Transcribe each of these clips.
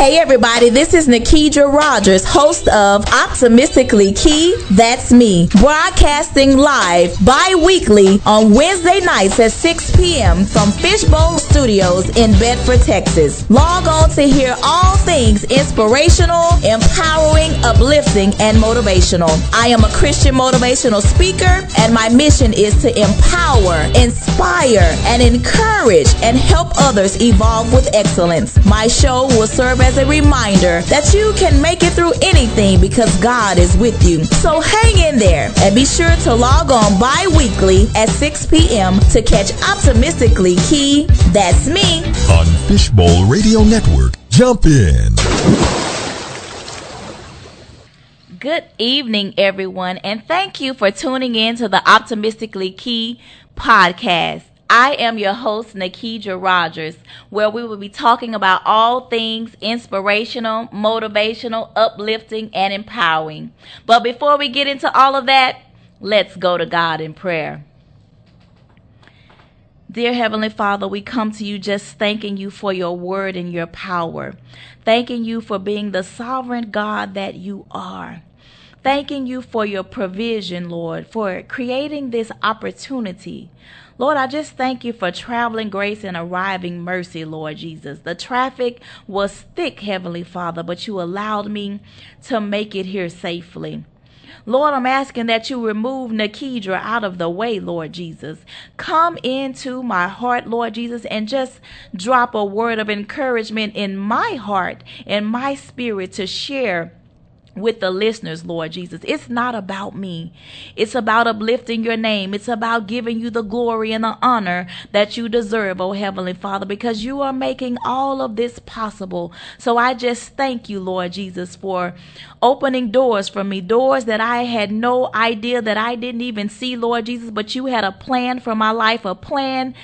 Hey everybody, this is Nikedra Rogers, host of Optimistically Ke, That's Me, broadcasting live bi-weekly on Wednesday nights at 6 p.m. from Fishbowl Studios in Bedford, Texas. Log on to hear all things inspirational, empowering, uplifting, and motivational. I am a Christian motivational speaker and my mission is to empower, inspire, and encourage and help others evolve with excellence. My show will serve as a reminder that you can make it through anything because God is with you. So hang in there and be sure to log on bi weekly at 6 p.m. to catch Optimistically Ke. That's me. On Fishbowl Radio Network. Jump in. Good evening, everyone, and thank you for tuning in to the Optimistically Ke podcast. I am your host, Nikedra Rogers, where we will be talking about all things inspirational, motivational, uplifting, and empowering. But before we get into all of that, let's go to God in prayer. Dear Heavenly Father, we come to you just thanking you for your word and your power, thanking you for being the sovereign God that you are. Thanking you for your provision, Lord, for creating this opportunity Lord, I just thank you for traveling grace and arriving mercy, Lord Jesus. The traffic was thick, Heavenly Father, but you allowed me to make it here safely. Lord, I'm asking that you remove Nikedra out of the way, Lord Jesus. Come into my heart, Lord Jesus, and just drop a word of encouragement in my heart and my spirit to share with the listeners, Lord Jesus. It's not about me. It's about uplifting your name. It's about giving you the glory and the honor that you deserve, oh Heavenly Father, because you are making all of this possible. So I just thank you, Lord Jesus, for opening doors for me, doors that I had no idea that I didn't even see, Lord Jesus, but you had a plan for my life, a plan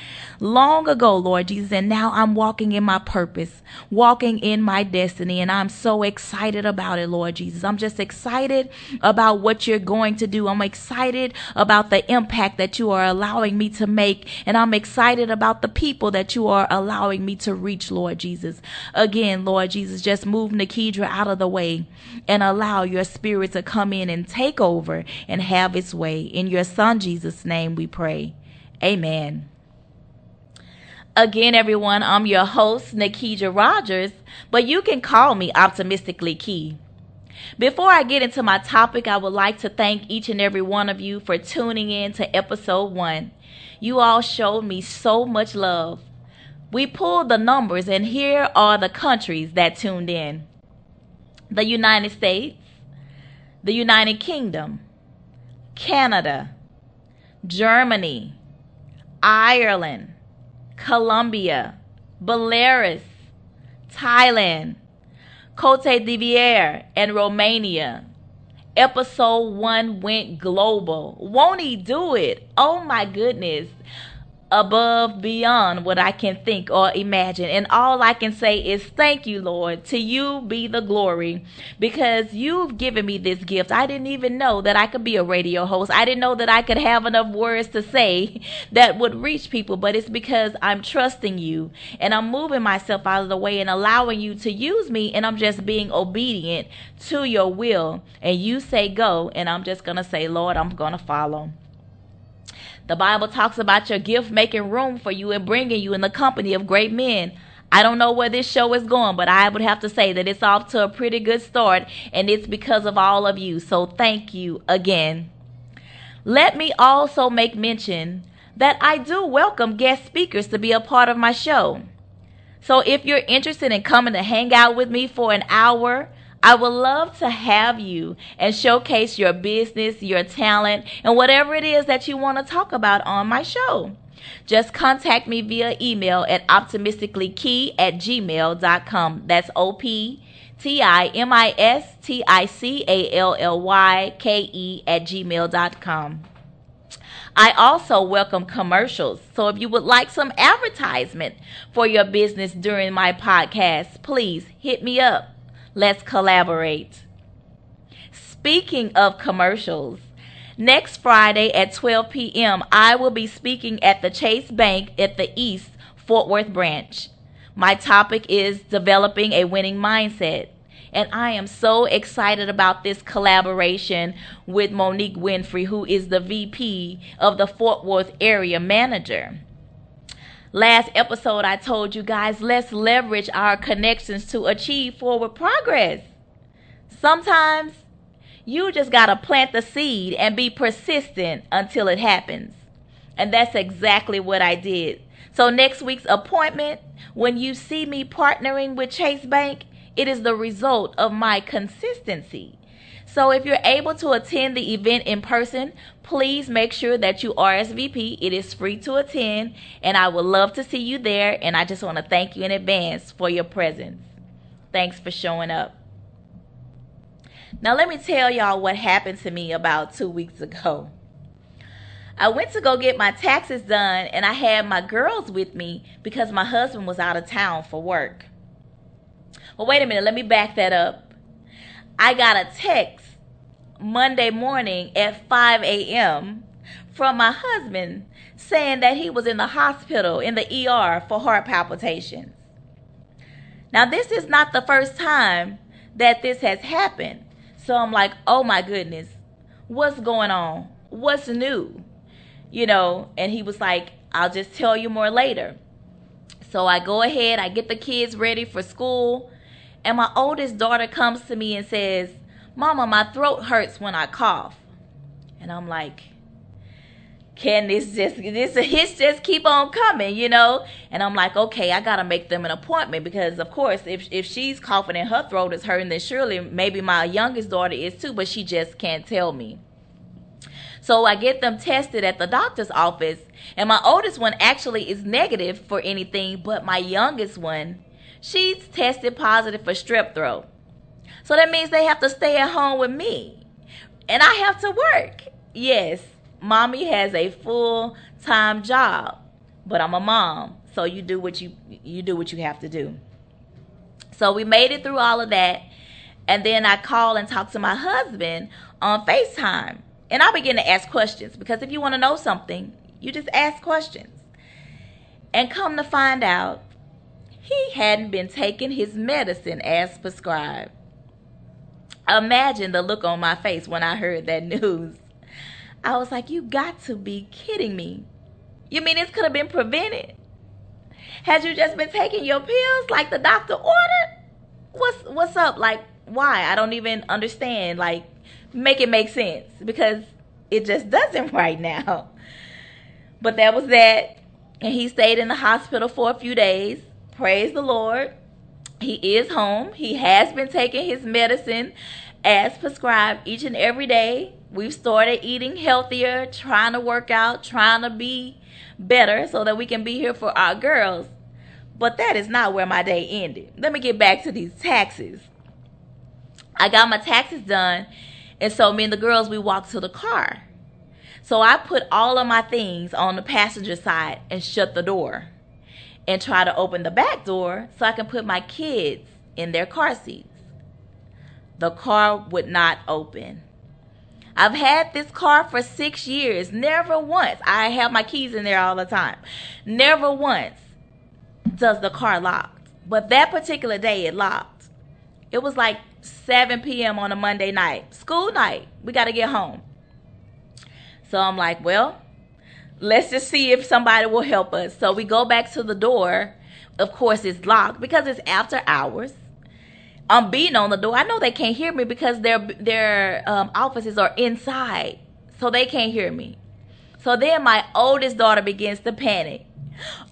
long ago, Lord Jesus, and now I'm walking in my purpose, walking in my destiny, and I'm so excited about it, Lord Jesus. I'm just excited about what you're going to do. I'm excited about the impact that you are allowing me to make, and I'm excited about the people that you are allowing me to reach, Lord Jesus. Again, Lord Jesus, just move Nikedra out of the way and allow your spirit to come in and take over and have its way. In your son Jesus' name we pray. Amen. Again, everyone, I'm your host, Nikedra Rogers, but you can call me Optimistically Ke. Before I get into my topic, I would like to thank each and every one of you for tuning in to episode one. You all showed me so much love. We pulled the numbers, and here are the countries that tuned in the United States, the United Kingdom, Canada, Germany, Ireland, Colombia, Belarus, Thailand, Cote d'Ivoire, and Romania. Episode 1 went global. Won't he do it? Oh my goodness above beyond what I can think or imagine. And all I can say is thank you, Lord. To you be the glory because you've given me this gift. I didn't even know that I could be a radio host. I didn't know that I could have enough words to say that would reach people, but it's because I'm trusting you and I'm moving myself out of the way and allowing you to use me and I'm just being obedient to your will. And you say go and I'm just going to say, Lord, I'm going to follow. The Bible talks about your gift making room for you and bringing you in the company of great men. I don't know where this show is going, but I would have to say that it's off to a pretty good start, and it's because of all of you. So thank you again. Let me also make mention that I do welcome guest speakers to be a part of my show. So if you're interested in coming to hang out with me for an hour, I would love to have you and showcase your business, your talent, and whatever it is that you want to talk about on my show. Just contact me via email at optimisticallyke at gmail.com. That's O P T I M I S T I C A L L Y K E at gmail.com. I also welcome commercials. So if you would like some advertisement for your business during my podcast, please hit me up. Let's collaborate. Speaking of commercials, next Friday at 12 p.m., I will be speaking at the Chase Bank at the East Fort Worth branch. My topic is developing a winning mindset. And I am so excited about this collaboration with Monique Winfrey, who is the VP of the Fort Worth area manager. Last episode, I told you guys, let's leverage our connections to achieve forward progress. Sometimes you just got to plant the seed and be persistent until it happens. And that's exactly what I did. So, next week's appointment, when you see me partnering with Chase Bank, it is the result of my consistency. So if you're able to attend the event in person, please make sure that you RSVP. It is free to attend, and I would love to see you there. And I just want to thank you in advance for your presence. Thanks for showing up. Now, let me tell y'all what happened to me about two weeks ago. I went to go get my taxes done, and I had my girls with me because my husband was out of town for work. Well, wait a minute, let me back that up. I got a text Monday morning at 5 a.m. from my husband saying that he was in the hospital in the ER for heart palpitations. Now, this is not the first time that this has happened. So I'm like, oh my goodness, what's going on? What's new? You know, and he was like, I'll just tell you more later. So I go ahead, I get the kids ready for school. And my oldest daughter comes to me and says, Mama, my throat hurts when I cough. And I'm like, can this just this hits just keep on coming, you know? And I'm like, okay, I gotta make them an appointment because of course if if she's coughing and her throat is hurting, then surely maybe my youngest daughter is too, but she just can't tell me. So I get them tested at the doctor's office, and my oldest one actually is negative for anything, but my youngest one she's tested positive for strep throat. So that means they have to stay at home with me. And I have to work. Yes, mommy has a full-time job, but I'm a mom. So you do what you you do what you have to do. So we made it through all of that. And then I call and talk to my husband on FaceTime. And I begin to ask questions because if you want to know something, you just ask questions. And come to find out, he hadn't been taking his medicine as prescribed. Imagine the look on my face when I heard that news. I was like, You got to be kidding me. You mean this could have been prevented? Had you just been taking your pills like the doctor ordered? What's what's up? Like, why? I don't even understand. Like, make it make sense because it just doesn't right now. But that was that. And he stayed in the hospital for a few days. Praise the Lord. He is home. He has been taking his medicine as prescribed each and every day. We've started eating healthier, trying to work out, trying to be better so that we can be here for our girls. But that is not where my day ended. Let me get back to these taxes. I got my taxes done, and so me and the girls we walked to the car. So I put all of my things on the passenger side and shut the door and try to open the back door so I can put my kids in their car seats. The car would not open. I've had this car for six years. Never once. I have my keys in there all the time. Never once does the car lock. But that particular day, it locked. It was like 7 p.m. on a Monday night. School night. We got to get home. So I'm like, well, let's just see if somebody will help us. So we go back to the door. Of course, it's locked because it's after hours. I'm beating on the door. I know they can't hear me because their their um, offices are inside, so they can't hear me. So then my oldest daughter begins to panic.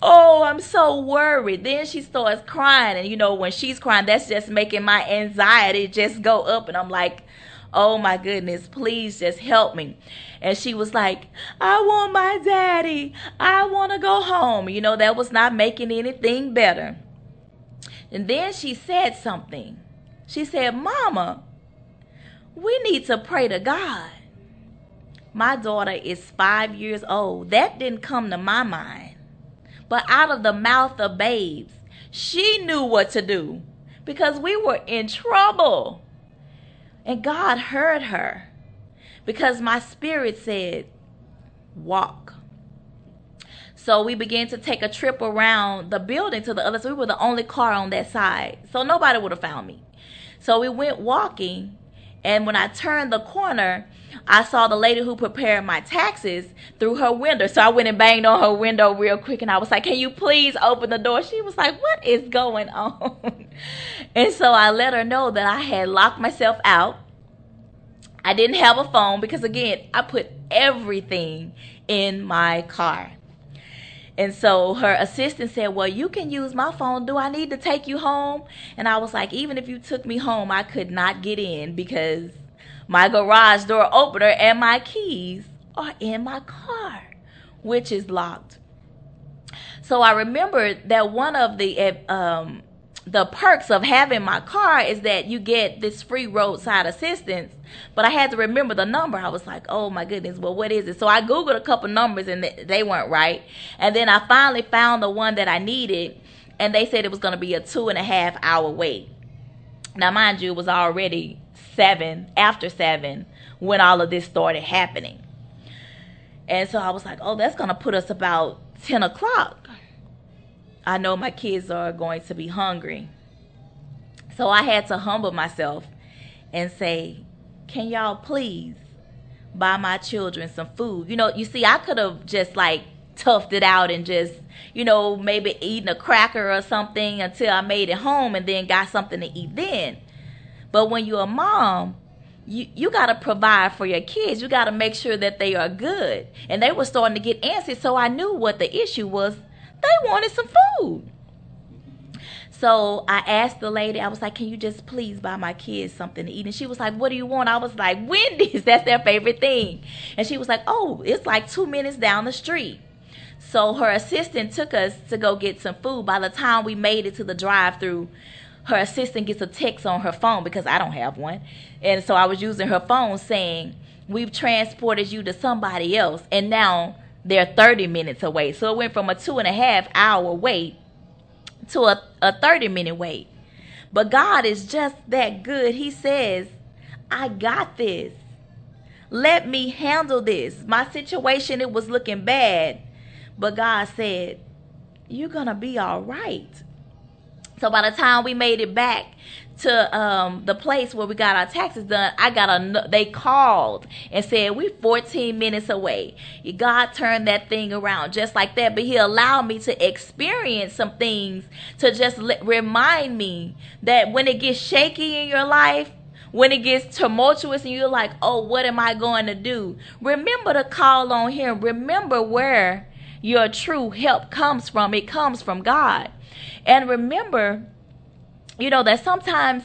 Oh, I'm so worried. Then she starts crying, and you know when she's crying, that's just making my anxiety just go up, and I'm like, oh my goodness, please just help me. And she was like, I want my daddy. I want to go home. You know, that was not making anything better. And then she said something. She said, Mama, we need to pray to God. My daughter is five years old. That didn't come to my mind. But out of the mouth of babes, she knew what to do because we were in trouble. And God heard her because my spirit said, Walk. So we began to take a trip around the building to the other. So we were the only car on that side. So nobody would have found me. So we went walking. And when I turned the corner, I saw the lady who prepared my taxes through her window. So I went and banged on her window real quick and I was like, Can you please open the door? She was like, What is going on? and so I let her know that I had locked myself out. I didn't have a phone because, again, I put everything in my car. And so her assistant said, Well, you can use my phone. Do I need to take you home? And I was like, Even if you took me home, I could not get in because my garage door opener and my keys are in my car, which is locked. So I remember that one of the um, the perks of having my car is that you get this free roadside assistance. But I had to remember the number. I was like, oh my goodness, well, what is it? So I Googled a couple numbers and they weren't right. And then I finally found the one that I needed. And they said it was going to be a two and a half hour wait. Now, mind you, it was already seven, after seven, when all of this started happening. And so I was like, oh, that's going to put us about 10 o'clock. I know my kids are going to be hungry. So I had to humble myself and say, Can y'all please buy my children some food? You know, you see, I could have just like toughed it out and just, you know, maybe eaten a cracker or something until I made it home and then got something to eat then. But when you're a mom, you, you got to provide for your kids. You got to make sure that they are good. And they were starting to get antsy, so I knew what the issue was they wanted some food. So I asked the lady, I was like, Can you just please buy my kids something to eat? And she was like, What do you want? I was like, Wendy's. That's their favorite thing. And she was like, Oh, it's like two minutes down the street. So her assistant took us to go get some food. By the time we made it to the drive through, her assistant gets a text on her phone because I don't have one. And so I was using her phone saying, We've transported you to somebody else. And now they're 30 minutes away. So it went from a two and a half hour wait to a, a 30 minute wait. But God is just that good. He says, I got this. Let me handle this. My situation, it was looking bad. But God said, You're going to be all right. So by the time we made it back to um, the place where we got our taxes done, I got a they called and said we 14 minutes away. God turned that thing around just like that, but He allowed me to experience some things to just let, remind me that when it gets shaky in your life, when it gets tumultuous and you're like, oh, what am I going to do? Remember to call on Him. Remember where your true help comes from. It comes from God. And remember you know that sometimes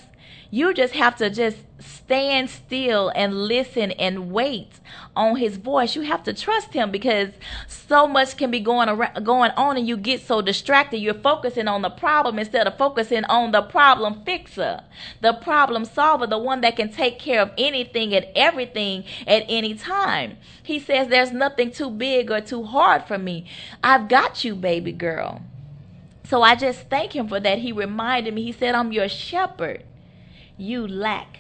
you just have to just stand still and listen and wait on his voice. You have to trust him because so much can be going around, going on and you get so distracted. You're focusing on the problem instead of focusing on the problem fixer the problem solver the one that can take care of anything and everything at any time. He says there's nothing too big or too hard for me. I've got you baby girl so I just thank him for that. He reminded me, he said, I'm your shepherd. You lack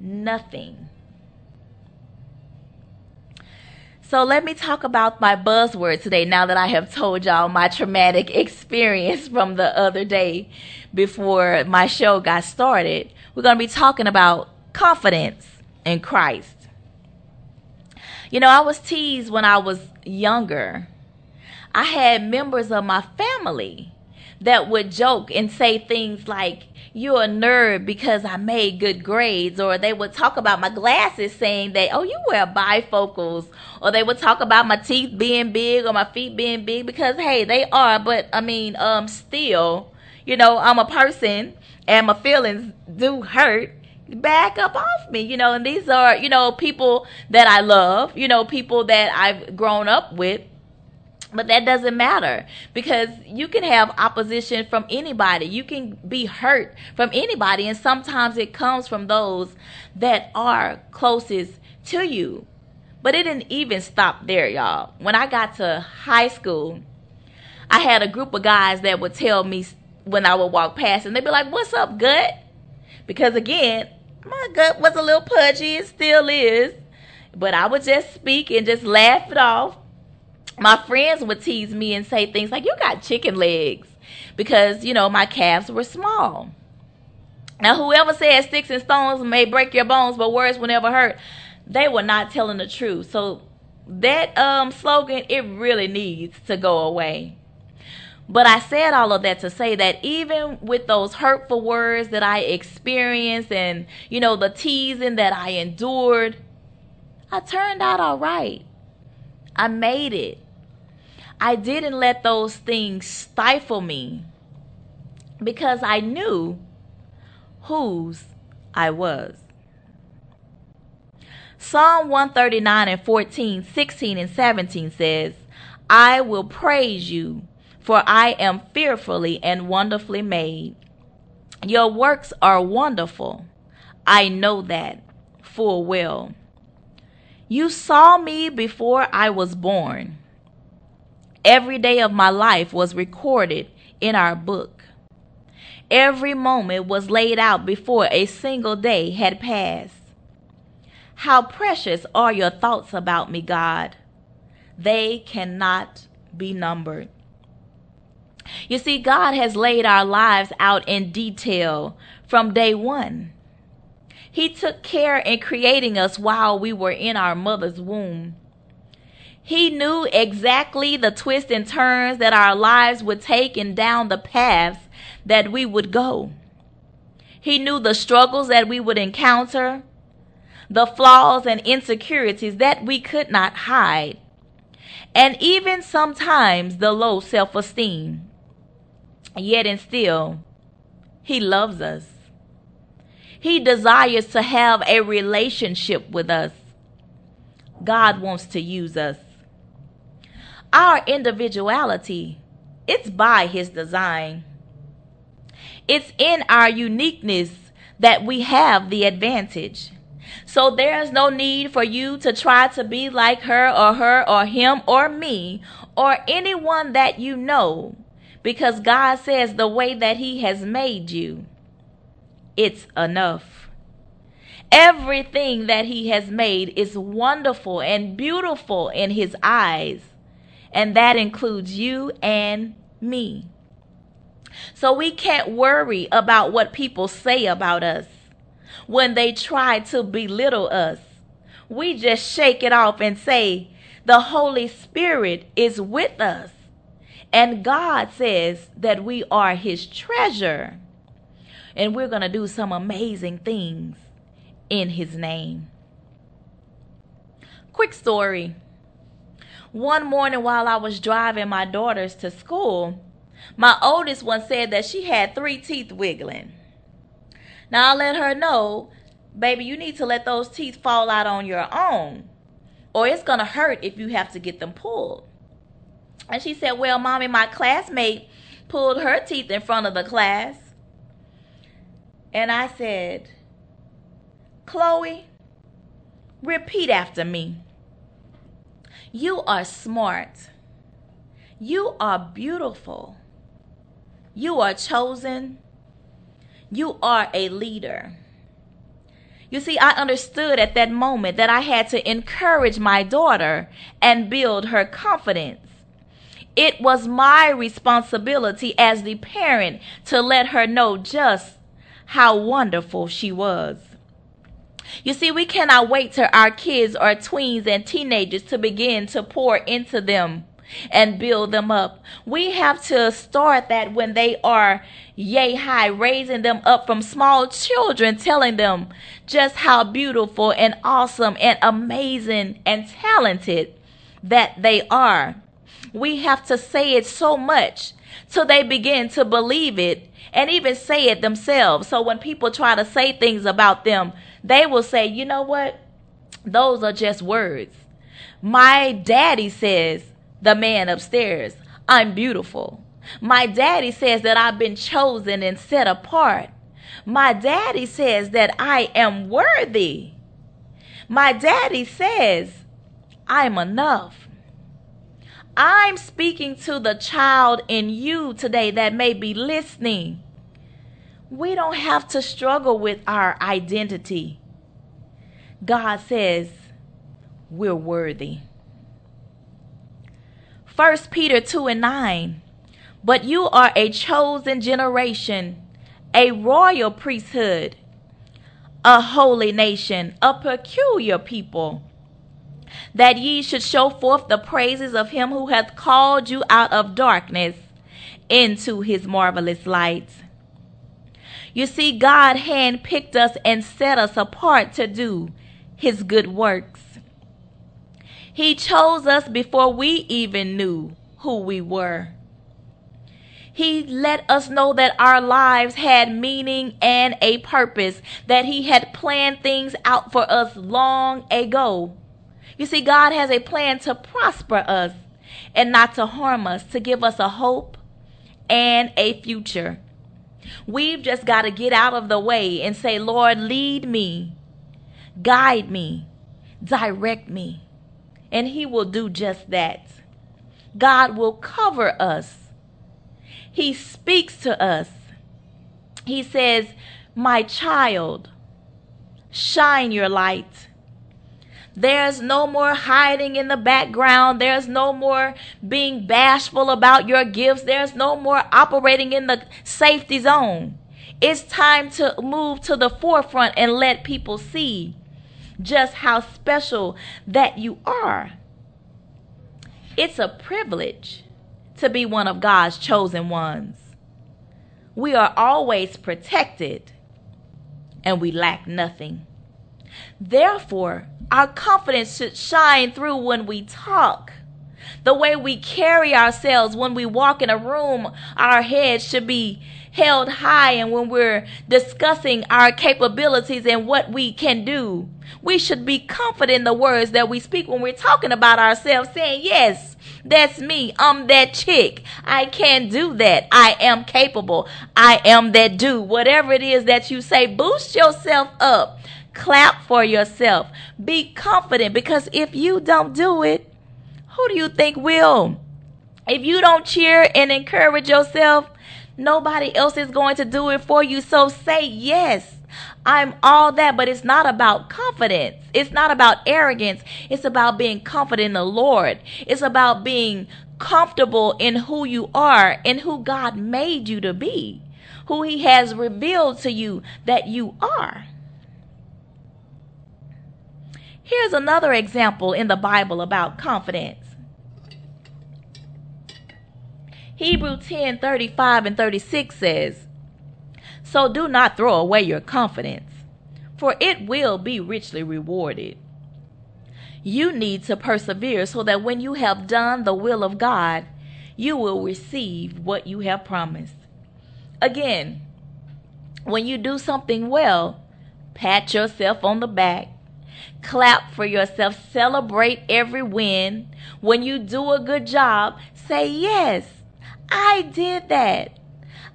nothing. So let me talk about my buzzword today now that I have told y'all my traumatic experience from the other day before my show got started. We're going to be talking about confidence in Christ. You know, I was teased when I was younger. I had members of my family that would joke and say things like, You're a nerd because I made good grades. Or they would talk about my glasses saying that, Oh, you wear bifocals. Or they would talk about my teeth being big or my feet being big because, hey, they are. But I mean, um, still, you know, I'm a person and my feelings do hurt back up off me, you know, and these are, you know, people that I love, you know, people that I've grown up with. But that doesn't matter because you can have opposition from anybody. You can be hurt from anybody. And sometimes it comes from those that are closest to you. But it didn't even stop there, y'all. When I got to high school, I had a group of guys that would tell me when I would walk past, and they'd be like, What's up, gut? Because again, my gut was a little pudgy, it still is. But I would just speak and just laugh it off my friends would tease me and say things like, You got chicken legs because, you know, my calves were small. Now, whoever says sticks and stones may break your bones, but words will never hurt, they were not telling the truth. So, that um, slogan, it really needs to go away. But I said all of that to say that even with those hurtful words that I experienced and, you know, the teasing that I endured, I turned out all right. I made it. I didn't let those things stifle me because I knew whose I was. Psalm 139 and 14, 16 and 17 says, I will praise you, for I am fearfully and wonderfully made. Your works are wonderful. I know that full well. You saw me before I was born. Every day of my life was recorded in our book. Every moment was laid out before a single day had passed. How precious are your thoughts about me, God. They cannot be numbered. You see, God has laid our lives out in detail from day one. He took care in creating us while we were in our mother's womb. He knew exactly the twists and turns that our lives would take and down the paths that we would go. He knew the struggles that we would encounter, the flaws and insecurities that we could not hide, and even sometimes the low self esteem. Yet and still, He loves us. He desires to have a relationship with us. God wants to use us our individuality, it's by his design. It's in our uniqueness that we have the advantage. So there's no need for you to try to be like her or her or him or me or anyone that you know because God says the way that he has made you, it's enough. Everything that he has made is wonderful and beautiful in his eyes and that includes you and me. So we can't worry about what people say about us when they try to belittle us. We just shake it off and say, The Holy Spirit is with us. And God says that we are His treasure. And we're going to do some amazing things in His name. Quick story one morning while I was driving my daughters to school, my oldest one said that she had three teeth wiggling. Now I let her know, baby, you need to let those teeth fall out on your own, or it's going to hurt if you have to get them pulled. And she said, Well, mommy, my classmate pulled her teeth in front of the class. And I said, Chloe, repeat after me. You are smart. You are beautiful. You are chosen. You are a leader. You see, I understood at that moment that I had to encourage my daughter and build her confidence. It was my responsibility as the parent to let her know just how wonderful she was. You see, we cannot wait till our kids or tweens and teenagers to begin to pour into them and build them up. We have to start that when they are yay high, raising them up from small children, telling them just how beautiful and awesome and amazing and talented that they are. We have to say it so much till they begin to believe it and even say it themselves. So when people try to say things about them, they will say, you know what? Those are just words. My daddy says, the man upstairs, I'm beautiful. My daddy says that I've been chosen and set apart. My daddy says that I am worthy. My daddy says I'm enough. I'm speaking to the child in you today that may be listening we don't have to struggle with our identity. God says we're worthy. 1 Peter 2 and 9. But you are a chosen generation, a royal priesthood, a holy nation, a peculiar people, that ye should show forth the praises of him who hath called you out of darkness into his marvelous light. You see, God handpicked us and set us apart to do his good works. He chose us before we even knew who we were. He let us know that our lives had meaning and a purpose, that He had planned things out for us long ago. You see, God has a plan to prosper us and not to harm us, to give us a hope and a future. We've just got to get out of the way and say, Lord, lead me, guide me, direct me. And He will do just that. God will cover us he speaks to us. He says, My child, shine your light. There's no more hiding in the background. There's no more being bashful about your gifts. There's no more operating in the safety zone. It's time to move to the forefront and let people see just how special that you are. It's a privilege to be one of God's chosen ones. We are always protected and we lack nothing. Therefore, our confidence should shine through when we talk. The way we carry ourselves when we walk in a room, our heads should be held high. And when we're discussing our capabilities and what we can do, we should be confident in the words that we speak when we're talking about ourselves, saying, Yes, that's me. I'm that chick. I can do that. I am capable. I am that dude. Whatever it is that you say, boost yourself up. Clap for yourself. Be confident because if you don't do it, who do you think will? If you don't cheer and encourage yourself, nobody else is going to do it for you. So say yes. I'm all that, but it's not about confidence. It's not about arrogance. It's about being confident in the Lord. It's about being comfortable in who you are and who God made you to be, who He has revealed to you that you are. Here's another example in the Bible about confidence. Hebrew 10 35 and 36 says, so do not throw away your confidence, for it will be richly rewarded. You need to persevere so that when you have done the will of God, you will receive what you have promised. Again, when you do something well, pat yourself on the back, clap for yourself, celebrate every win. When you do a good job, say, Yes, I did that.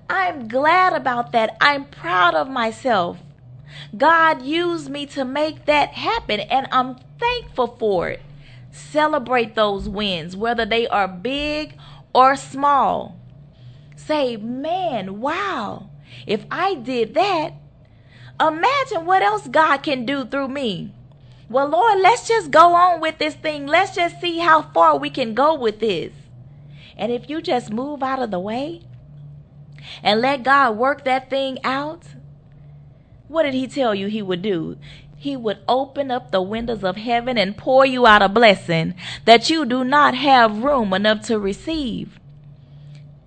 I'm glad about that. I'm proud of myself. God used me to make that happen, and I'm thankful for it. Celebrate those wins, whether they are big or small. Say, man, wow, if I did that, imagine what else God can do through me. Well, Lord, let's just go on with this thing. Let's just see how far we can go with this. And if you just move out of the way, and let God work that thing out, what did He tell you He would do? He would open up the windows of heaven and pour you out a blessing that you do not have room enough to receive.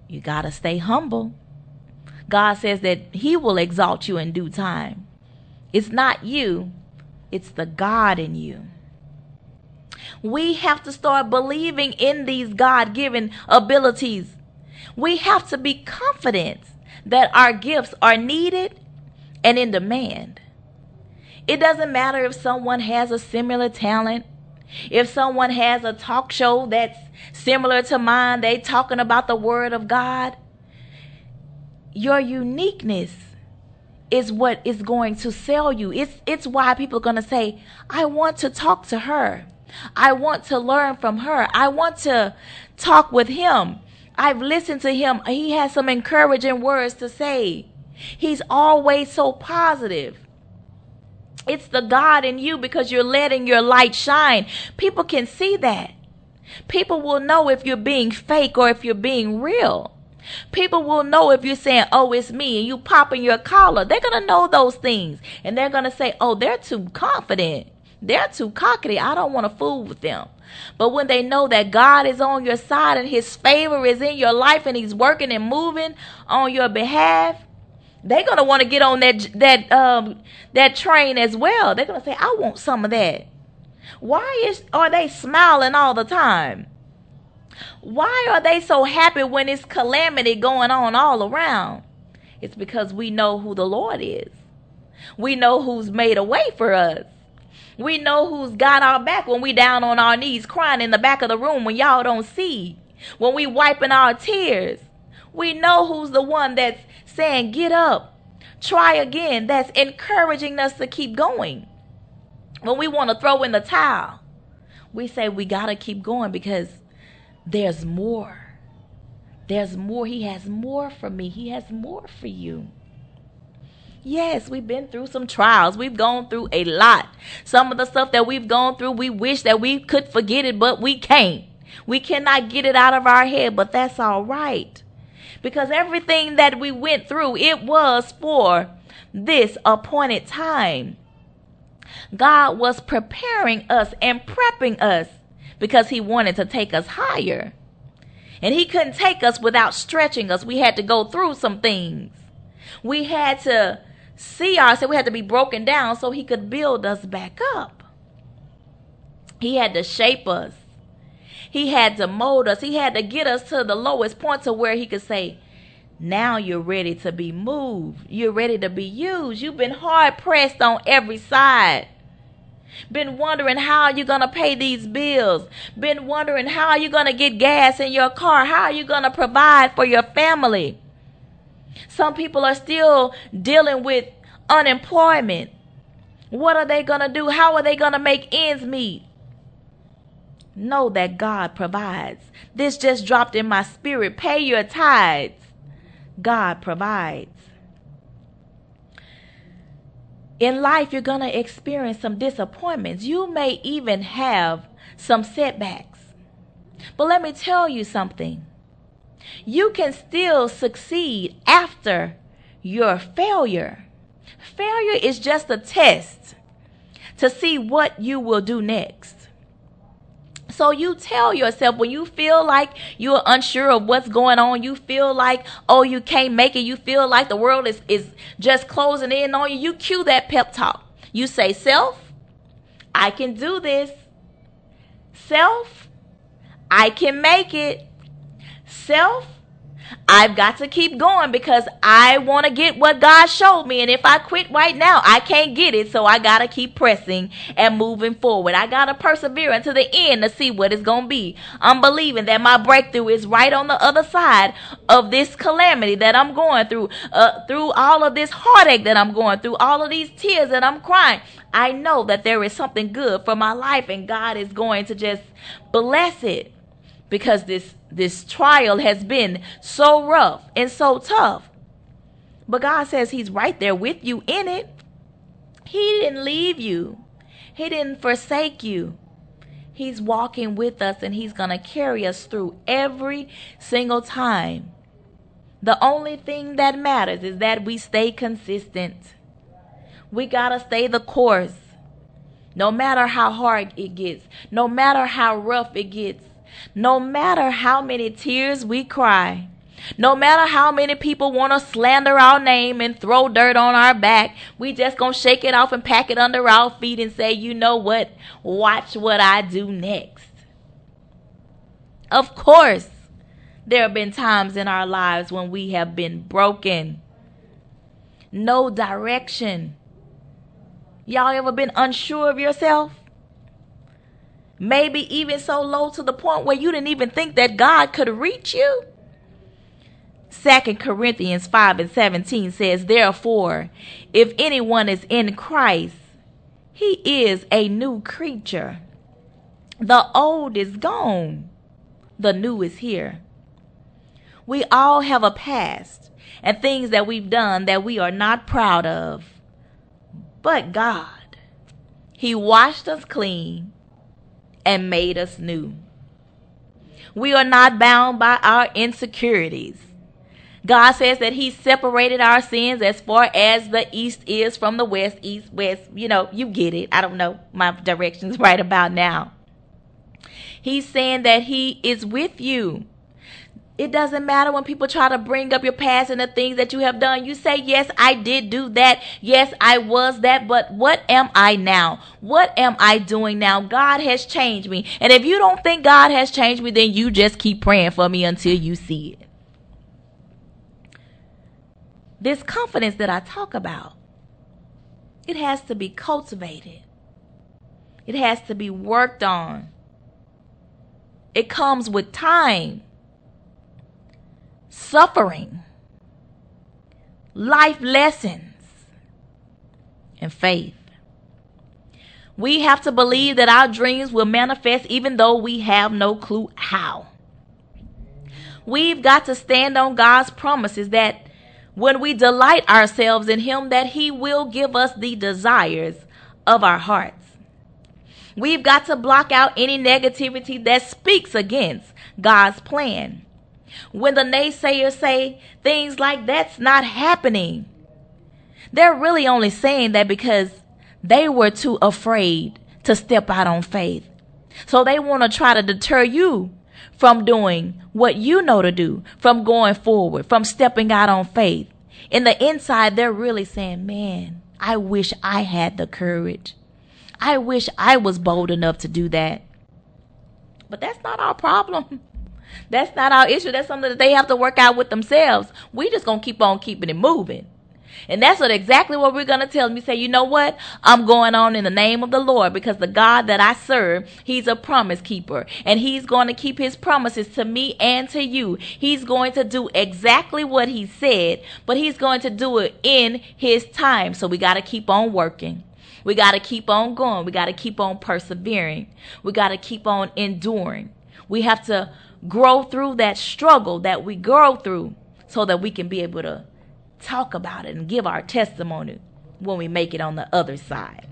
You got to stay humble. God says that He will exalt you in due time. It's not you, it's the God in you. We have to start believing in these God given abilities we have to be confident that our gifts are needed and in demand. It doesn't matter if someone has a similar talent, if someone has a talk show that's similar to mine, they talking about the word of God. Your uniqueness is what is going to sell you. It's it's why people are going to say, "I want to talk to her. I want to learn from her. I want to talk with him." I've listened to him. He has some encouraging words to say. He's always so positive. It's the God in you because you're letting your light shine. People can see that. People will know if you're being fake or if you're being real. People will know if you're saying, oh, it's me, and you popping your collar. They're going to know those things. And they're going to say, oh, they're too confident. They're too cocky. I don't want to fool with them. But when they know that God is on your side and his favor is in your life and he's working and moving on your behalf, they're gonna want to get on that that um that train as well. They're gonna say, I want some of that. Why is are they smiling all the time? Why are they so happy when it's calamity going on all around? It's because we know who the Lord is. We know who's made a way for us. We know who's got our back when we down on our knees crying in the back of the room when y'all don't see. When we wiping our tears. We know who's the one that's saying, get up, try again. That's encouraging us to keep going. When we want to throw in the towel, we say we got to keep going because there's more. There's more. He has more for me. He has more for you. Yes, we've been through some trials. We've gone through a lot. Some of the stuff that we've gone through, we wish that we could forget it, but we can't. We cannot get it out of our head, but that's all right. Because everything that we went through, it was for this appointed time. God was preparing us and prepping us because He wanted to take us higher. And He couldn't take us without stretching us. We had to go through some things. We had to see ourselves, we had to be broken down so He could build us back up. He had to shape us. He had to mold us. He had to get us to the lowest point to where He could say, now you're ready to be moved. You're ready to be used. You've been hard pressed on every side. Been wondering how you're going to pay these bills. Been wondering how you're going to get gas in your car. How are you going to provide for your family? Some people are still dealing with unemployment. What are they going to do? How are they going to make ends meet? Know that God provides. This just dropped in my spirit. Pay your tithes. God provides. In life, you're going to experience some disappointments. You may even have some setbacks. But let me tell you something. You can still succeed after your failure. Failure is just a test to see what you will do next. So you tell yourself when you feel like you're unsure of what's going on, you feel like, oh, you can't make it, you feel like the world is, is just closing in on you, you cue that pep talk. You say, Self, I can do this. Self, I can make it. Self, I've got to keep going because I want to get what God showed me. And if I quit right now, I can't get it. So I got to keep pressing and moving forward. I got to persevere until the end to see what it's going to be. I'm believing that my breakthrough is right on the other side of this calamity that I'm going through, uh, through all of this heartache that I'm going through, all of these tears that I'm crying. I know that there is something good for my life and God is going to just bless it because this this trial has been so rough and so tough. But God says he's right there with you in it. He didn't leave you. He didn't forsake you. He's walking with us and he's going to carry us through every single time. The only thing that matters is that we stay consistent. We got to stay the course. No matter how hard it gets, no matter how rough it gets, no matter how many tears we cry, no matter how many people want to slander our name and throw dirt on our back, we just going to shake it off and pack it under our feet and say, you know what? Watch what I do next. Of course, there have been times in our lives when we have been broken. No direction. Y'all ever been unsure of yourself? Maybe even so low to the point where you didn't even think that God could reach you. Second Corinthians 5 and 17 says, Therefore, if anyone is in Christ, he is a new creature. The old is gone, the new is here. We all have a past and things that we've done that we are not proud of. But God, He washed us clean and made us new. We are not bound by our insecurities. God says that He separated our sins as far as the east is from the west, east, west. You know, you get it. I don't know my directions right about now. He's saying that He is with you. It doesn't matter when people try to bring up your past and the things that you have done. You say, Yes, I did do that. Yes, I was that. But what am I now? What am I doing now? God has changed me. And if you don't think God has changed me, then you just keep praying for me until you see it. This confidence that I talk about, it has to be cultivated, it has to be worked on. It comes with time suffering, life lessons, and faith. We have to believe that our dreams will manifest even though we have no clue how. We've got to stand on God's promises that when we delight ourselves in Him, that He will give us the desires of our hearts. We've got to block out any negativity that speaks against God's plan. When the naysayers say things like that's not happening, they're really only saying that because they were too afraid to step out on faith. So they want to try to deter you from doing what you know to do, from going forward, from stepping out on faith. In the inside, they're really saying, man, I wish I had the courage. I wish I was bold enough to do that. But that's not our problem. That's not our issue. That's something that they have to work out with themselves. We just gonna keep on keeping it moving. And that's what exactly what we're going to tell them. You say, you know what? I'm going on in the name of the Lord because the God that I serve, he's a promise keeper and he's going to keep his promises to me and to you. He's going to do exactly what he said, but he's going to do it in his time. So we got to keep on working. We got to keep on going. We got to keep on persevering. We got to keep on enduring. We have to grow through that struggle that we go through so that we can be able to talk about it and give our testimony when we make it on the other side.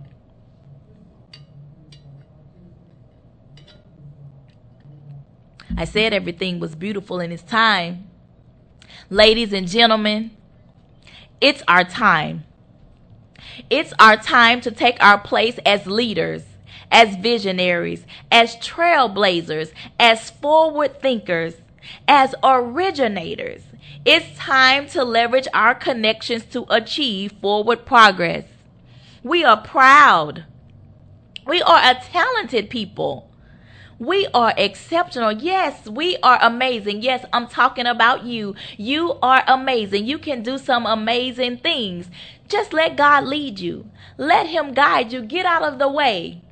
I said everything was beautiful in its time. Ladies and gentlemen, it's our time. It's our time to take our place as leaders as visionaries, as trailblazers, as forward thinkers, as originators. It's time to leverage our connections to achieve forward progress. We are proud. We are a talented people. We are exceptional. Yes, we are amazing. Yes, I'm talking about you. You are amazing. You can do some amazing things. Just let God lead you. Let Him guide you. Get out of the way.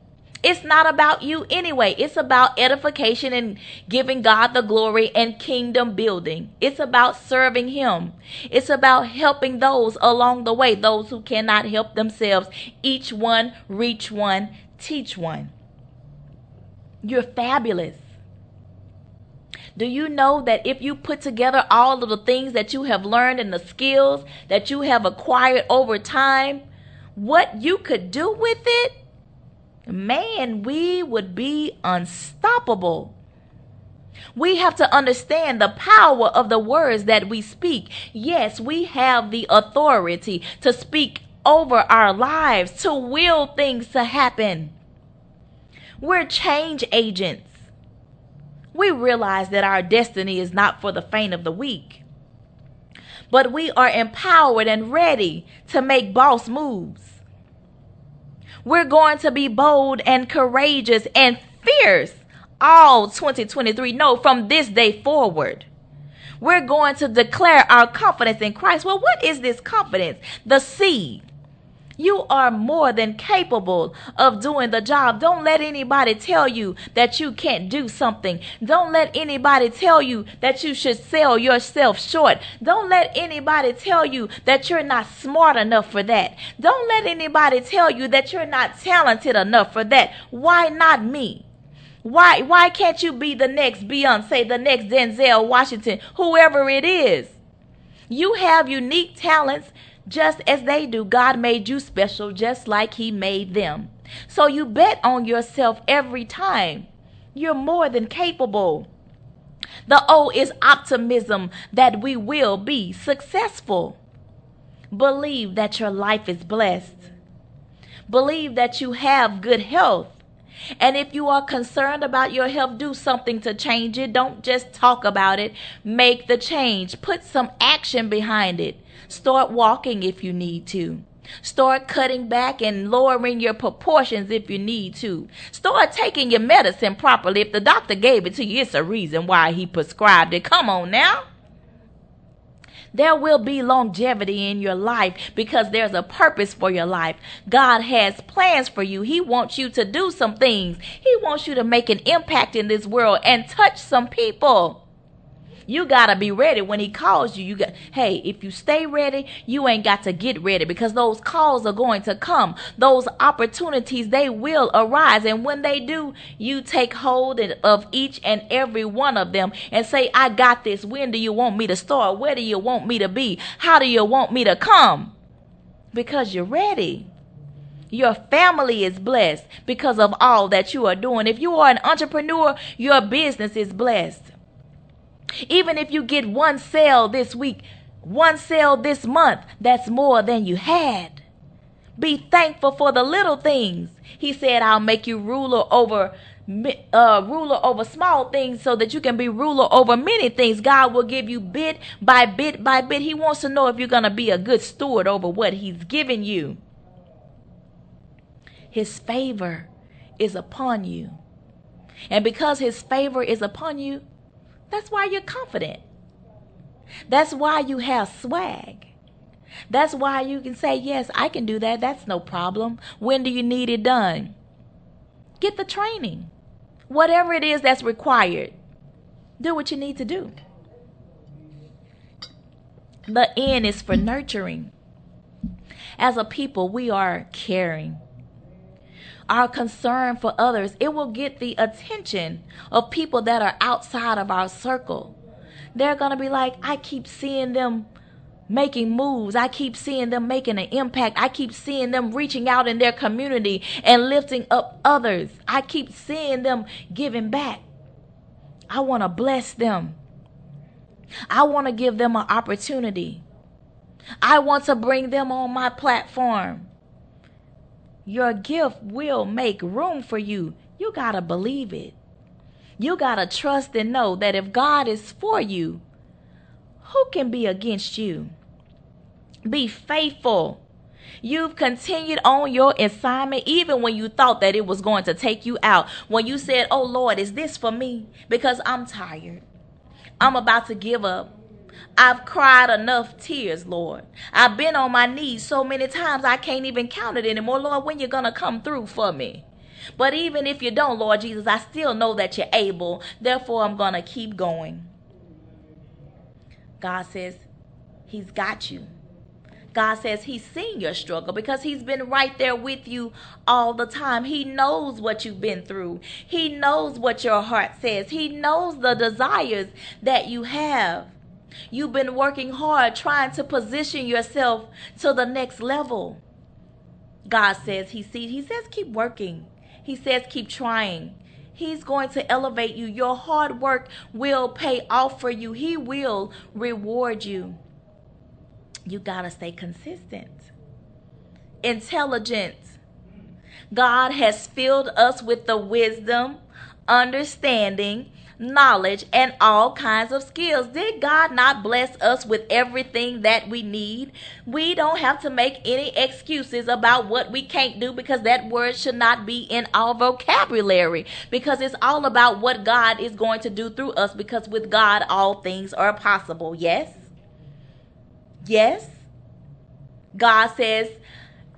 It's not about you anyway. It's about edification and giving God the glory and kingdom building. It's about serving Him. It's about helping those along the way, those who cannot help themselves. Each one, reach one, teach one. You're fabulous. Do you know that if you put together all of the things that you have learned and the skills that you have acquired over time, what you could do with it? Man, we would be unstoppable. We have to understand the power of the words that we speak. Yes, we have the authority to speak over our lives, to will things to happen. We're change agents. We realize that our destiny is not for the faint of the weak, but we are empowered and ready to make boss moves. We're going to be bold and courageous and fierce all 2023. No, from this day forward. We're going to declare our confidence in Christ. Well, what is this confidence? The seed you are more than capable of doing the job. Don't let anybody tell you that you can't do something. Don't let anybody tell you that you should sell yourself short. Don't let anybody tell you that you're not smart enough for that. Don't let anybody tell you that you're not talented enough for that. Why not me? Why why can't you be the next Beyonce, the next Denzel Washington, whoever it is? You have unique talents just as they do. God made you special just like He made them. So you bet on yourself every time. You're more than capable. The O is optimism that we will be successful. Believe that your life is blessed. Believe that you have good health. And if you are concerned about your health, do something to change it. Don't just talk about it. Make the change. Put some action behind it. Start walking if you need to. Start cutting back and lowering your proportions if you need to. Start taking your medicine properly. If the doctor gave it to you, it's a reason why he prescribed it. Come on now. There will be longevity in your life because there's a purpose for your life. God has plans for you. He wants you to do some things. He wants you to make an impact in this world and touch some people. You got to be ready when he calls you. You got Hey, if you stay ready, you ain't got to get ready because those calls are going to come. Those opportunities they will arise and when they do, you take hold of each and every one of them and say, "I got this. When do you want me to start? Where do you want me to be? How do you want me to come?" Because you're ready. Your family is blessed because of all that you are doing. If you are an entrepreneur, your business is blessed. Even if you get one sale this week, one sale this month, that's more than you had. Be thankful for the little things. He said, I'll make you ruler over uh, ruler over small things so that you can be ruler over many things. God will give you bit by bit by bit. He wants to know if you're going to be a good steward over what He's given you. His favor is upon you. And because His favor is upon you, that's why you're confident. That's why you have swag. That's why you can say, Yes, I can do that. That's no problem. When do you need it done? Get the training. Whatever it is that's required, do what you need to do. The N is for nurturing. As a people, we are caring our concern for others, it will get the attention of people that are outside of our circle. They're going to be like, I keep seeing them making moves. I keep seeing them making an impact. I keep seeing them reaching out in their community and lifting up others. I keep seeing them giving back. I want to bless them. I want to give them an opportunity. I want to bring them on my platform. Your gift will make room for you. You got to believe it. You got to trust and know that if God is for you, who can be against you? Be faithful. You've continued on your assignment even when you thought that it was going to take you out. When you said, Oh Lord, is this for me? Because I'm tired. I'm about to give up. I've cried enough tears, Lord. I've been on my knees so many times I can't even count it anymore. Lord, when you're going to come through for me? But even if you don't, Lord Jesus, I still know that you're able. Therefore, I'm going to keep going. God says, He's got you. God says He's seen your struggle because He's been right there with you all the time. He knows what you've been through, He knows what your heart says, He knows the desires that you have. You've been working hard trying to position yourself to the next level. God says he sees he says keep working. He says keep trying. He's going to elevate you. Your hard work will pay off for you. He will reward you. You got to stay consistent. Intelligent. God has filled us with the wisdom, understanding, knowledge, and all kinds of skills. Did God not bless us with everything that we need? We don't have to make any excuses about what we can't do because that word should not be in our vocabulary because it's all about what God is going to do through us because with God, all things are possible. Yes? Yes? God says,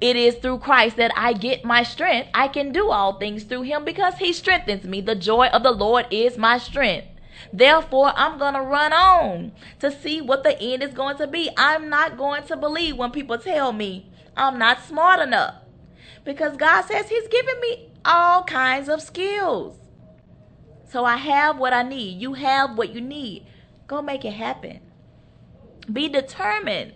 it is through Christ that I get my strength. I can do all things through him because he strengthens me. The joy of the Lord is my strength. Therefore, I'm going to run on to see what the end is going to be. I'm not going to believe when people tell me I'm not smart enough because God says He's given me all kinds of skills. So I have what I need. You have what you need. Go make it happen. Be determined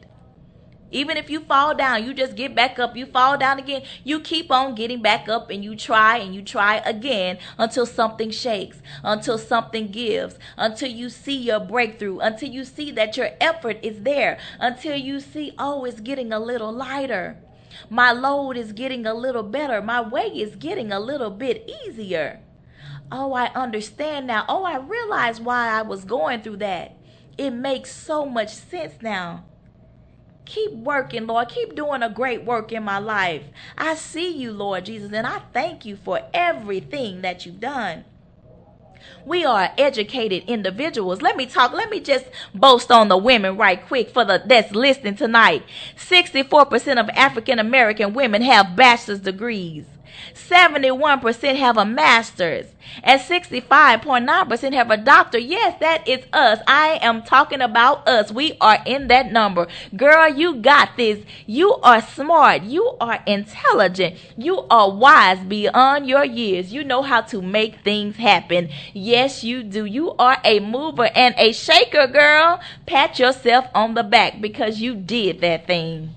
Even if you fall down, you just get back up. You fall down again. You keep on getting back up and you try and you try again until something shakes, until something gives, until you see your breakthrough, until you see that your effort is there, until you see, oh, it's getting a little lighter. My load is getting a little better. My way is getting a little bit easier. Oh, I understand now. Oh, I realize why I was going through that. It makes so much sense now. Keep working, Lord. Keep doing a great work in my life. I see you, Lord Jesus, and I thank you for everything that you've done. We are educated individuals. Let me talk. Let me just boast on the women right quick for the that's listening tonight. 64% of African American women have bachelor's degrees. 71% have a master's and 65.9% have a doctor. Yes, that is us. I am talking about us. We are in that number. Girl, you got this. You are smart. You are intelligent. You are wise beyond your years. You know how to make things happen. Yes, you do. You are a mover and a shaker, girl. Pat yourself on the back because you did that thing.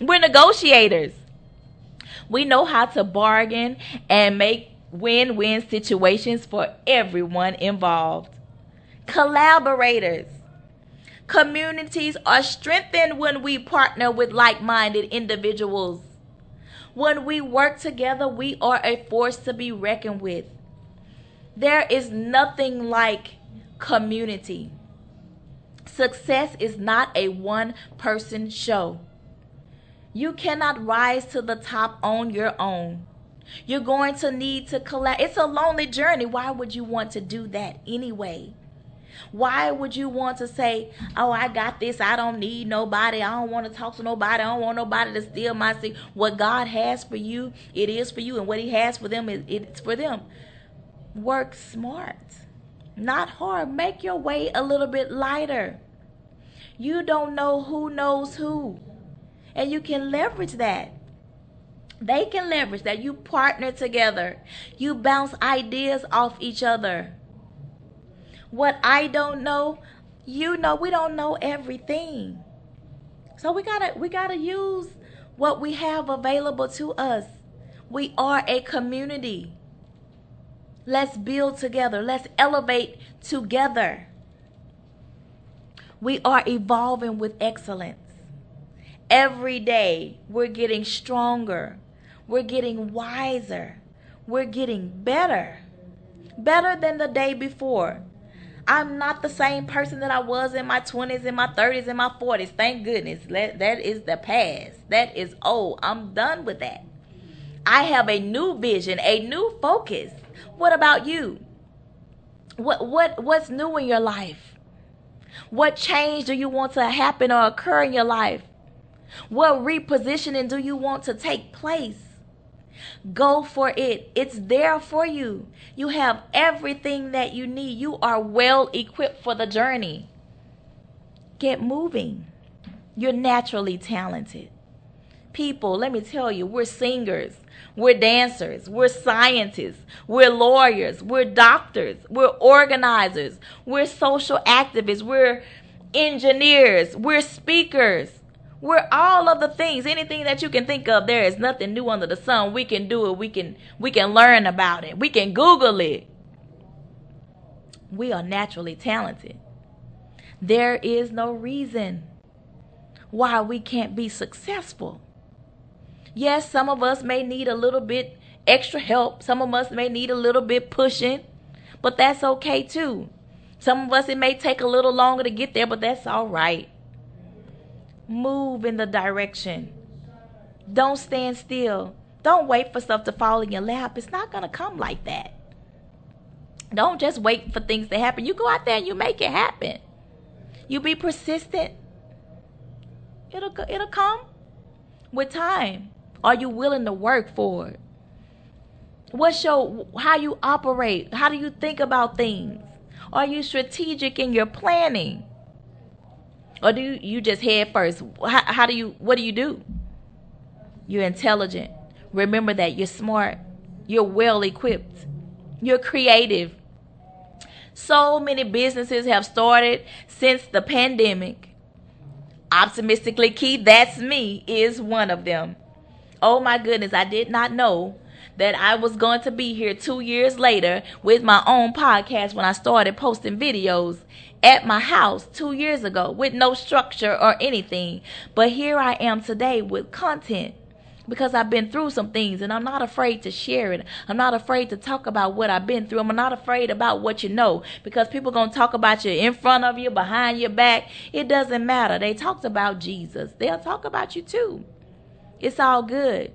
We're negotiators. We know how to bargain and make win win situations for everyone involved. Collaborators. Communities are strengthened when we partner with like minded individuals. When we work together, we are a force to be reckoned with. There is nothing like community. Success is not a one person show. You cannot rise to the top on your own. You're going to need to collect. It's a lonely journey. Why would you want to do that anyway? Why would you want to say, Oh, I got this. I don't need nobody. I don't want to talk to nobody. I don't want nobody to steal my seat. What God has for you, it is for you. And what He has for them, it's for them. Work smart, not hard. Make your way a little bit lighter. You don't know who knows who and you can leverage that. They can leverage that. You partner together, you bounce ideas off each other. What I don't know, you know, we don't know everything. So we gotta we gotta use what we have available to us. We are a community. Let's build together. Let's elevate together. We are evolving with excellence. Every day, we're getting stronger. We're getting wiser. We're getting better. Better than the day before. I'm not the same person that I was in my 20s, in my 30s, in my 40s. Thank goodness. That is the past. That is old. I'm done with that. I have a new vision, a new focus. What about you? What what what's new in your life? What change do you want to happen or occur in your life? What repositioning do you want to take place? Go for it. It's there for you. You have everything that you need. You are well equipped for the journey. Get moving. You're naturally talented. People, let me tell you, we're singers, we're dancers, we're scientists, we're lawyers, we're doctors, we're organizers, we're social activists, we're engineers, we're speakers. We're all of the things, anything that you can think of. There is nothing new under the sun. We can do it. We can we can learn about it. We can Google it. We are naturally talented. There is no reason why we can't be successful. Yes, some of us may need a little bit extra help. Some of us may need a little bit pushing, but that's okay too. Some of us, it may take a little longer to get there, but that's all right. Move in the direction. Don't stand still. Don't wait for stuff to fall in your lap. It's not going to come like that. Don't just wait for things to happen. You go out there and you make it happen. You be persistent. It'll it'll come with time. Are you willing to work for it? What's your how you operate? How do you think about things? Are you strategic in your planning? Or do you just head first? How, how do you? What do you do? You're intelligent. Remember that you're smart. You're well equipped. You're creative. So many businesses have started since the pandemic. Optimistically Ke, that's me, is one of them. Oh my goodness, I did not know that I was going to be here two years later with my own podcast when I started posting videos at my house two years ago with no structure or anything. But here I am today with content because I've been through some things and I'm not afraid to share it. I'm not afraid to talk about what I've been through. I'm not afraid about what you know because people going to talk about you in front of you, behind your back. It doesn't matter. They talked about Jesus. They'll talk about you too. It's all good.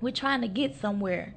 We're trying to get somewhere.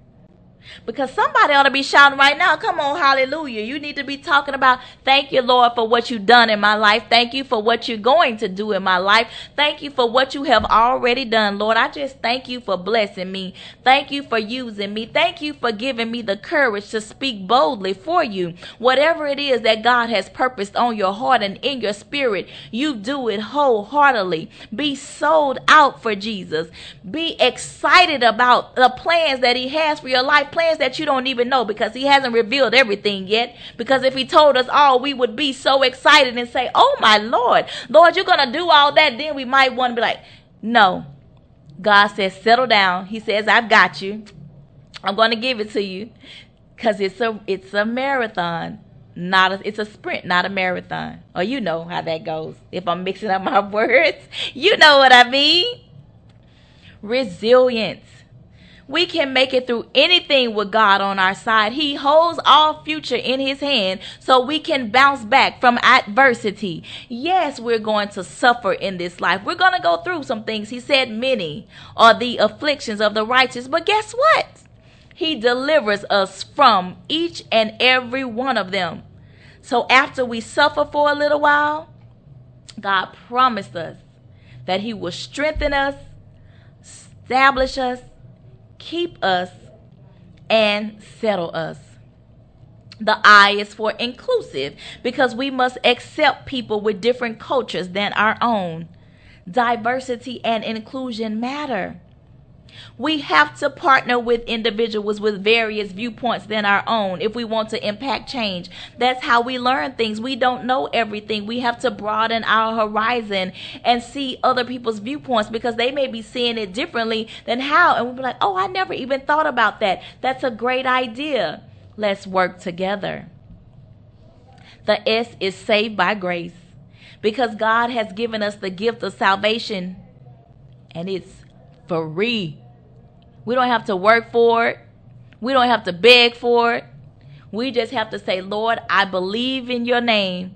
Because somebody ought to be shouting right now, come on, hallelujah. You need to be talking about, thank you, Lord, for what you've done in my life. Thank you for what you're going to do in my life. Thank you for what you have already done, Lord. I just thank you for blessing me. Thank you for using me. Thank you for giving me the courage to speak boldly for you. Whatever it is that God has purposed on your heart and in your spirit, you do it wholeheartedly. Be sold out for Jesus. Be excited about the plans that He has for your life plans that you don't even know because he hasn't revealed everything yet. Because if he told us all, we would be so excited and say, Oh my Lord, Lord, you're going to do all that. Then we might want to be like, No. God says, Settle down. He says, I've got you. I'm going to give it to you because it's a, it's a marathon. Not a, it's a sprint, not a marathon. Or you know how that goes. If I'm mixing up my words, you know what I mean. Resilience. We can make it through anything with God on our side. He holds all future in his hand so we can bounce back from adversity. Yes, we're going to suffer in this life. We're going to go through some things. He said many are the afflictions of the righteous, but guess what? He delivers us from each and every one of them. So after we suffer for a little while, God promised us that he will strengthen us, establish us, keep us, and settle us. The I is for inclusive because we must accept people with different cultures than our own. Diversity and inclusion matter. We have to partner with individuals with various viewpoints than our own if we want to impact change. That's how we learn things. We don't know everything. We have to broaden our horizon and see other people's viewpoints because they may be seeing it differently than how. And we'll be like, oh, I never even thought about that. That's a great idea. Let's work together. The S is saved by grace because God has given us the gift of salvation and it's free. We don't have to work for it. We don't have to beg for it. We just have to say, Lord, I believe in your name.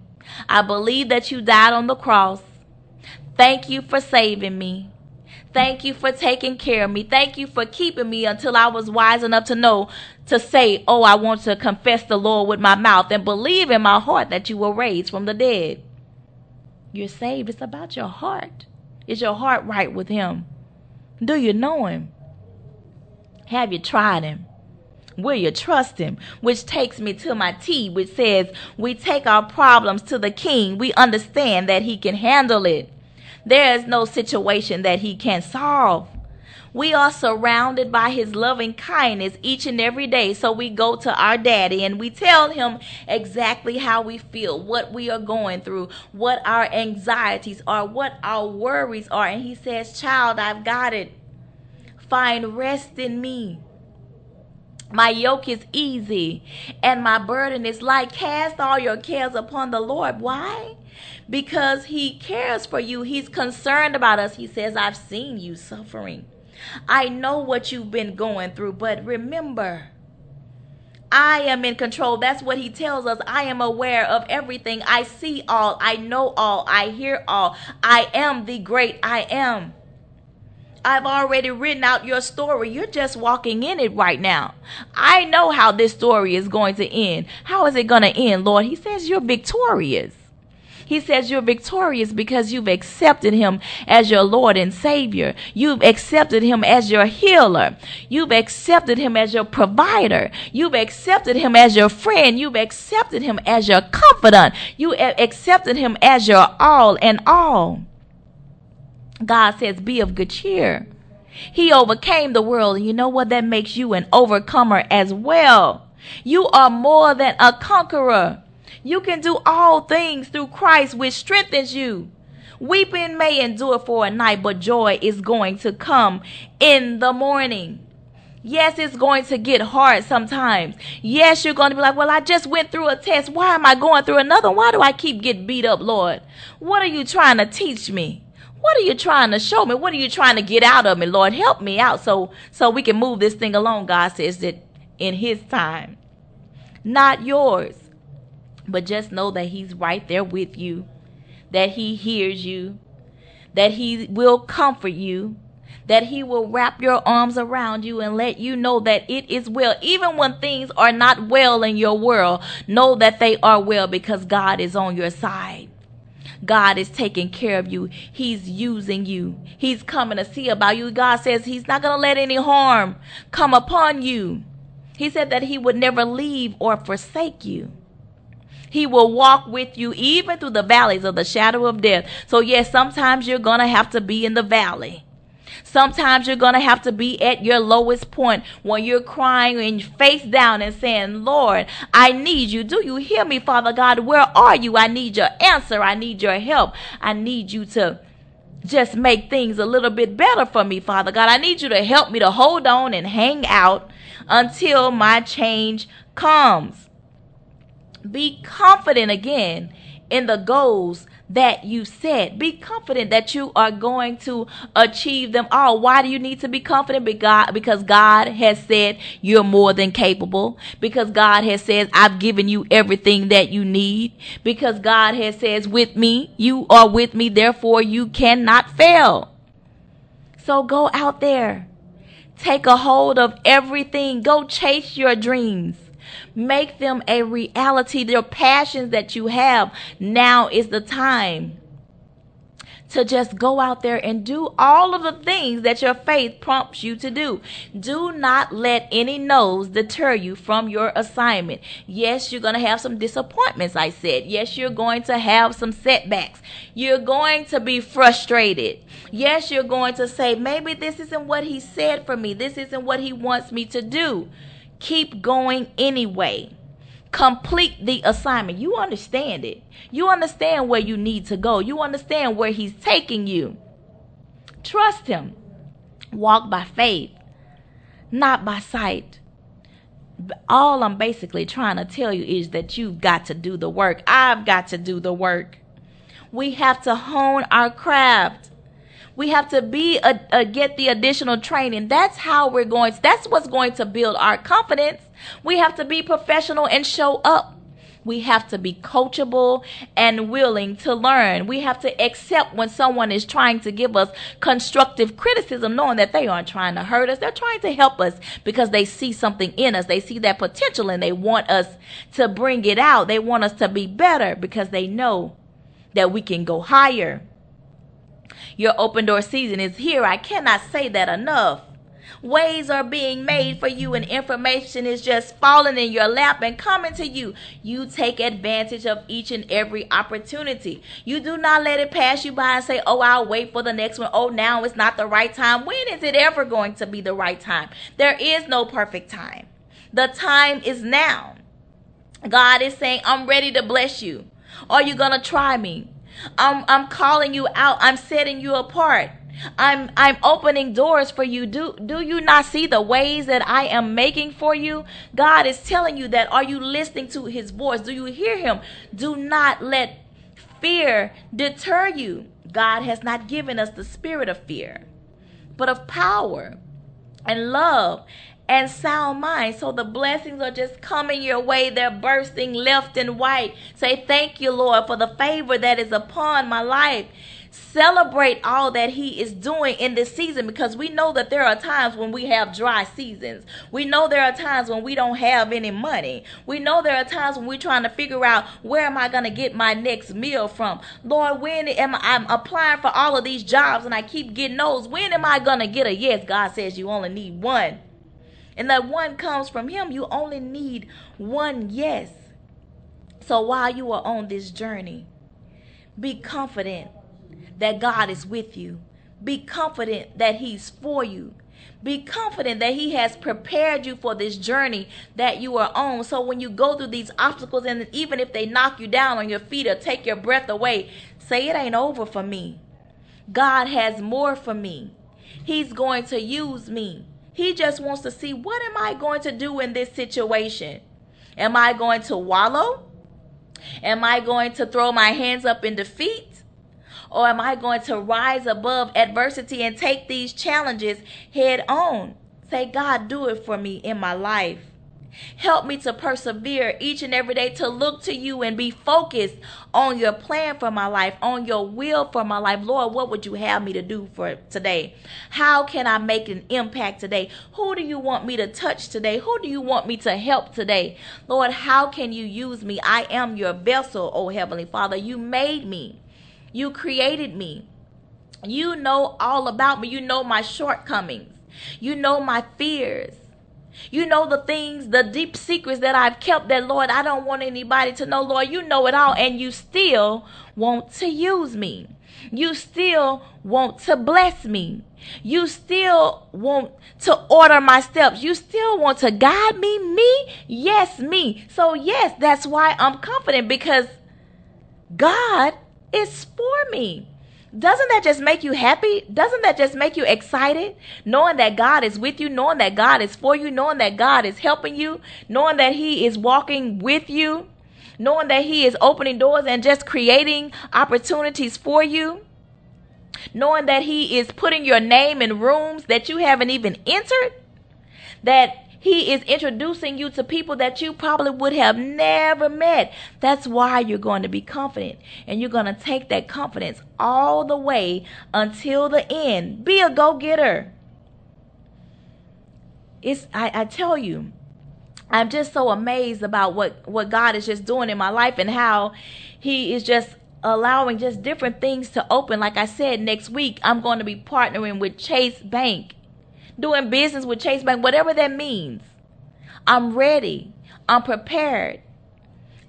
I believe that you died on the cross. Thank you for saving me. Thank you for taking care of me. Thank you for keeping me until I was wise enough to know to say, Oh, I want to confess the Lord with my mouth and believe in my heart that you were raised from the dead. You're saved. It's about your heart. Is your heart right with Him? Do you know Him? Have you tried him? Will you trust him? Which takes me to my T, which says, We take our problems to the king. We understand that he can handle it. There is no situation that he can't solve. We are surrounded by his loving kindness each and every day. So we go to our daddy and we tell him exactly how we feel, what we are going through, what our anxieties are, what our worries are. And he says, Child, I've got it find rest in me. My yoke is easy and my burden is light. Cast all your cares upon the Lord. Why? Because He cares for you. He's concerned about us. He says, I've seen you suffering. I know what you've been going through, but remember, I am in control. That's what he tells us. I am aware of everything. I see all. I know all. I hear all. I am the great I am. I've already written out your story. You're just walking in it right now. I know how this story is going to end. How is it going to end, Lord? He says you're victorious. He says you're victorious because you've accepted him as your Lord and Savior. You've accepted him as your healer. You've accepted him as your provider. You've accepted him as your friend. You've accepted him as your confidant. You accepted him as your all and all. God says, Be of good cheer. He overcame the world. And you know what? That makes you an overcomer as well. You are more than a conqueror. You can do all things through Christ, which strengthens you. Weeping may endure for a night, but joy is going to come in the morning. Yes, it's going to get hard sometimes. Yes, you're going to be like, well, I just went through a test. Why am I going through another? Why do I keep getting beat up, Lord? What are you trying to teach me? What are you trying to show me? What are you trying to get out of me, Lord? Help me out so so we can move this thing along. God says that in his time. Not yours. But just know that he's right there with you. That he hears you. That he will comfort you that he will wrap your arms around you and let you know that it is well. Even when things are not well in your world, know that they are well because God is on your side. God is taking care of you. He's using you. He's coming to see about you. God says He's not going to let any harm come upon you. He said that He would never leave or forsake you. He will walk with you even through the valleys of the shadow of death. So, yes, sometimes you're going to have to be in the valley. Sometimes you're going to have to be at your lowest point when you're crying and face down and saying, Lord, I need you. Do you hear me, Father God? Where are you? I need your answer. I need your help. I need you to just make things a little bit better for me, Father God. I need you to help me to hold on and hang out until my change comes. Be confident again in the goals that you set. Be confident that you are going to achieve them all. Why do you need to be confident? Because God has said you're more than capable. Because God has said, I've given you everything that you need. Because God has says, with me, you are with me, therefore you cannot fail. So go out there. Take a hold of everything. Go chase your dreams. Make them a reality. Their passions that you have. Now is the time to just go out there and do all of the things that your faith prompts you to do. Do not let any no's deter you from your assignment. Yes, you're going to have some disappointments, I said. Yes, you're going to have some setbacks. You're going to be frustrated. Yes, you're going to say, maybe this isn't what he said for me. This isn't what he wants me to do keep going anyway. Complete the assignment. You understand it. You understand where you need to go. You understand where He's taking you. Trust Him. Walk by faith, not by sight. All I'm basically trying to tell you is that you've got to do the work. I've got to do the work. We have to hone our craft. We have to be a, a, get the additional training. That's how we're going. That's what's going to build our confidence. We have to be professional and show up. We have to be coachable and willing to learn. We have to accept when someone is trying to give us constructive criticism, knowing that they aren't trying to hurt us. They're trying to help us because they see something in us. They see that potential and they want us to bring it out. They want us to be better because they know that we can go higher. Your open door season is here. I cannot say that enough. Ways are being made for you, and information is just falling in your lap and coming to you. You take advantage of each and every opportunity. You do not let it pass you by and say, Oh, I'll wait for the next one. Oh, now it's not the right time. When is it ever going to be the right time? There is no perfect time. The time is now. God is saying, I'm ready to bless you. Are you going to try me? I'm I'm calling you out. I'm setting you apart. I'm I'm opening doors for you. Do do you not see the ways that I am making for you? God is telling you that. Are you listening to his voice? Do you hear him? Do not let fear deter you. God has not given us the spirit of fear, but of power and love and sound mind. So the blessings are just coming your way. They're bursting left and right. Say, Thank you, Lord, for the favor that is upon my life. Celebrate all that He is doing in this season because we know that there are times when we have dry seasons. We know there are times when we don't have any money. We know there are times when we're trying to figure out where am I going to get my next meal from. Lord, when am I I'm applying for all of these jobs and I keep getting those? When am I going to get a yes? God says you only need one and that one comes from Him, you only need one yes. So while you are on this journey, be confident that God is with you. Be confident that He's for you. Be confident that He has prepared you for this journey that you are on. So when you go through these obstacles, and even if they knock you down on your feet or take your breath away, say, It ain't over for me. God has more for me. He's going to use me. He just wants to see what am I going to do in this situation? Am I going to wallow? Am I going to throw my hands up in defeat? Or am I going to rise above adversity and take these challenges head on? Say, God, do it for me in my life. Help me to persevere each and every day to look to you and be focused on your plan for my life, on your will for my life. Lord, what would you have me to do for today? How can I make an impact today? Who do you want me to touch today? Who do you want me to help today? Lord, how can you use me? I am your vessel, oh Heavenly Father. You made me. You created me. You know all about me. You know my shortcomings. You know my fears. You know the things, the deep secrets that I've kept that, Lord, I don't want anybody to know. Lord, you know it all, and you still want to use me. You still want to bless me. You still want to order my steps. You still want to guide me. Me? Yes, me. So, yes, that's why I'm confident because God is for me. Doesn't that just make you happy? Doesn't that just make you excited? Knowing that God is with you, knowing that God is for you, knowing that God is helping you, knowing that He is walking with you, knowing that He is opening doors and just creating opportunities for you, knowing that He is putting your name in rooms that you haven't even entered, that he is introducing you to people that you probably would have never met. That's why you're going to be confident. And you're going to take that confidence all the way until the end. Be a go getter. It's, I, I tell you, I'm just so amazed about what, what God is just doing in my life and how He is just allowing just different things to open. Like I said, next week I'm going to be partnering with Chase Bank doing business with Chase Bank, whatever that means. I'm ready. I'm prepared.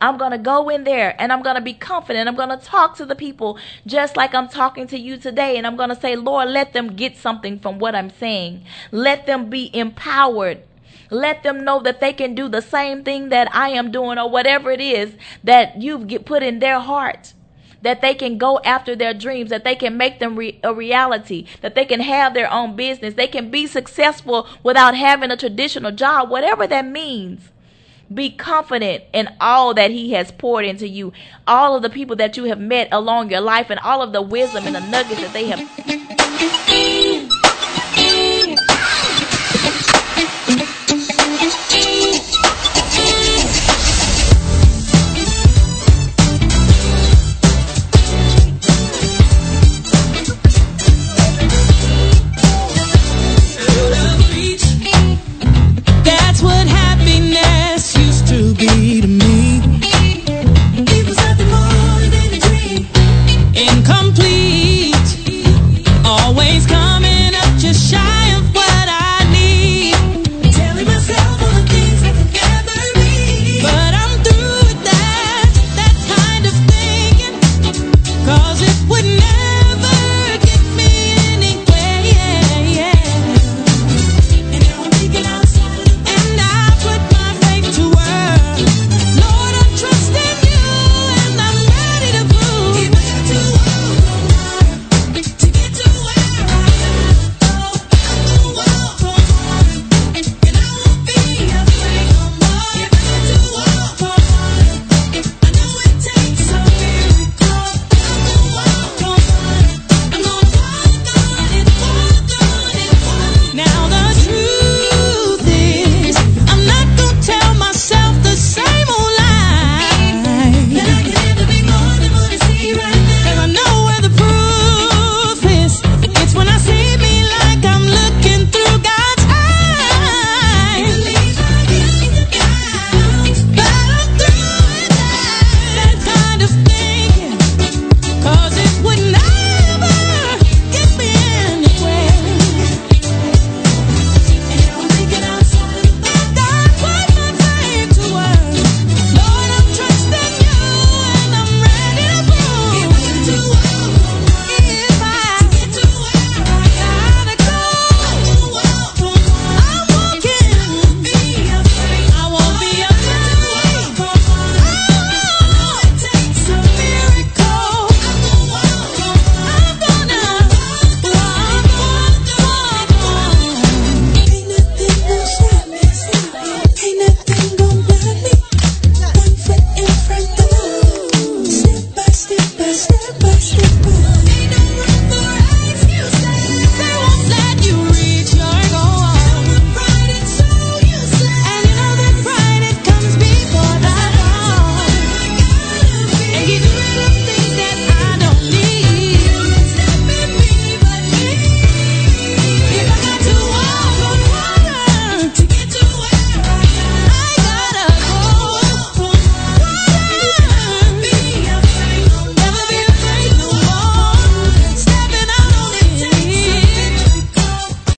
I'm going to go in there and I'm going to be confident. I'm going to talk to the people just like I'm talking to you today. And I'm going to say, Lord, let them get something from what I'm saying. Let them be empowered. Let them know that they can do the same thing that I am doing or whatever it is that you've put in their heart that they can go after their dreams, that they can make them re- a reality, that they can have their own business, they can be successful without having a traditional job, whatever that means. Be confident in all that He has poured into you, all of the people that you have met along your life, and all of the wisdom and the nuggets that they have.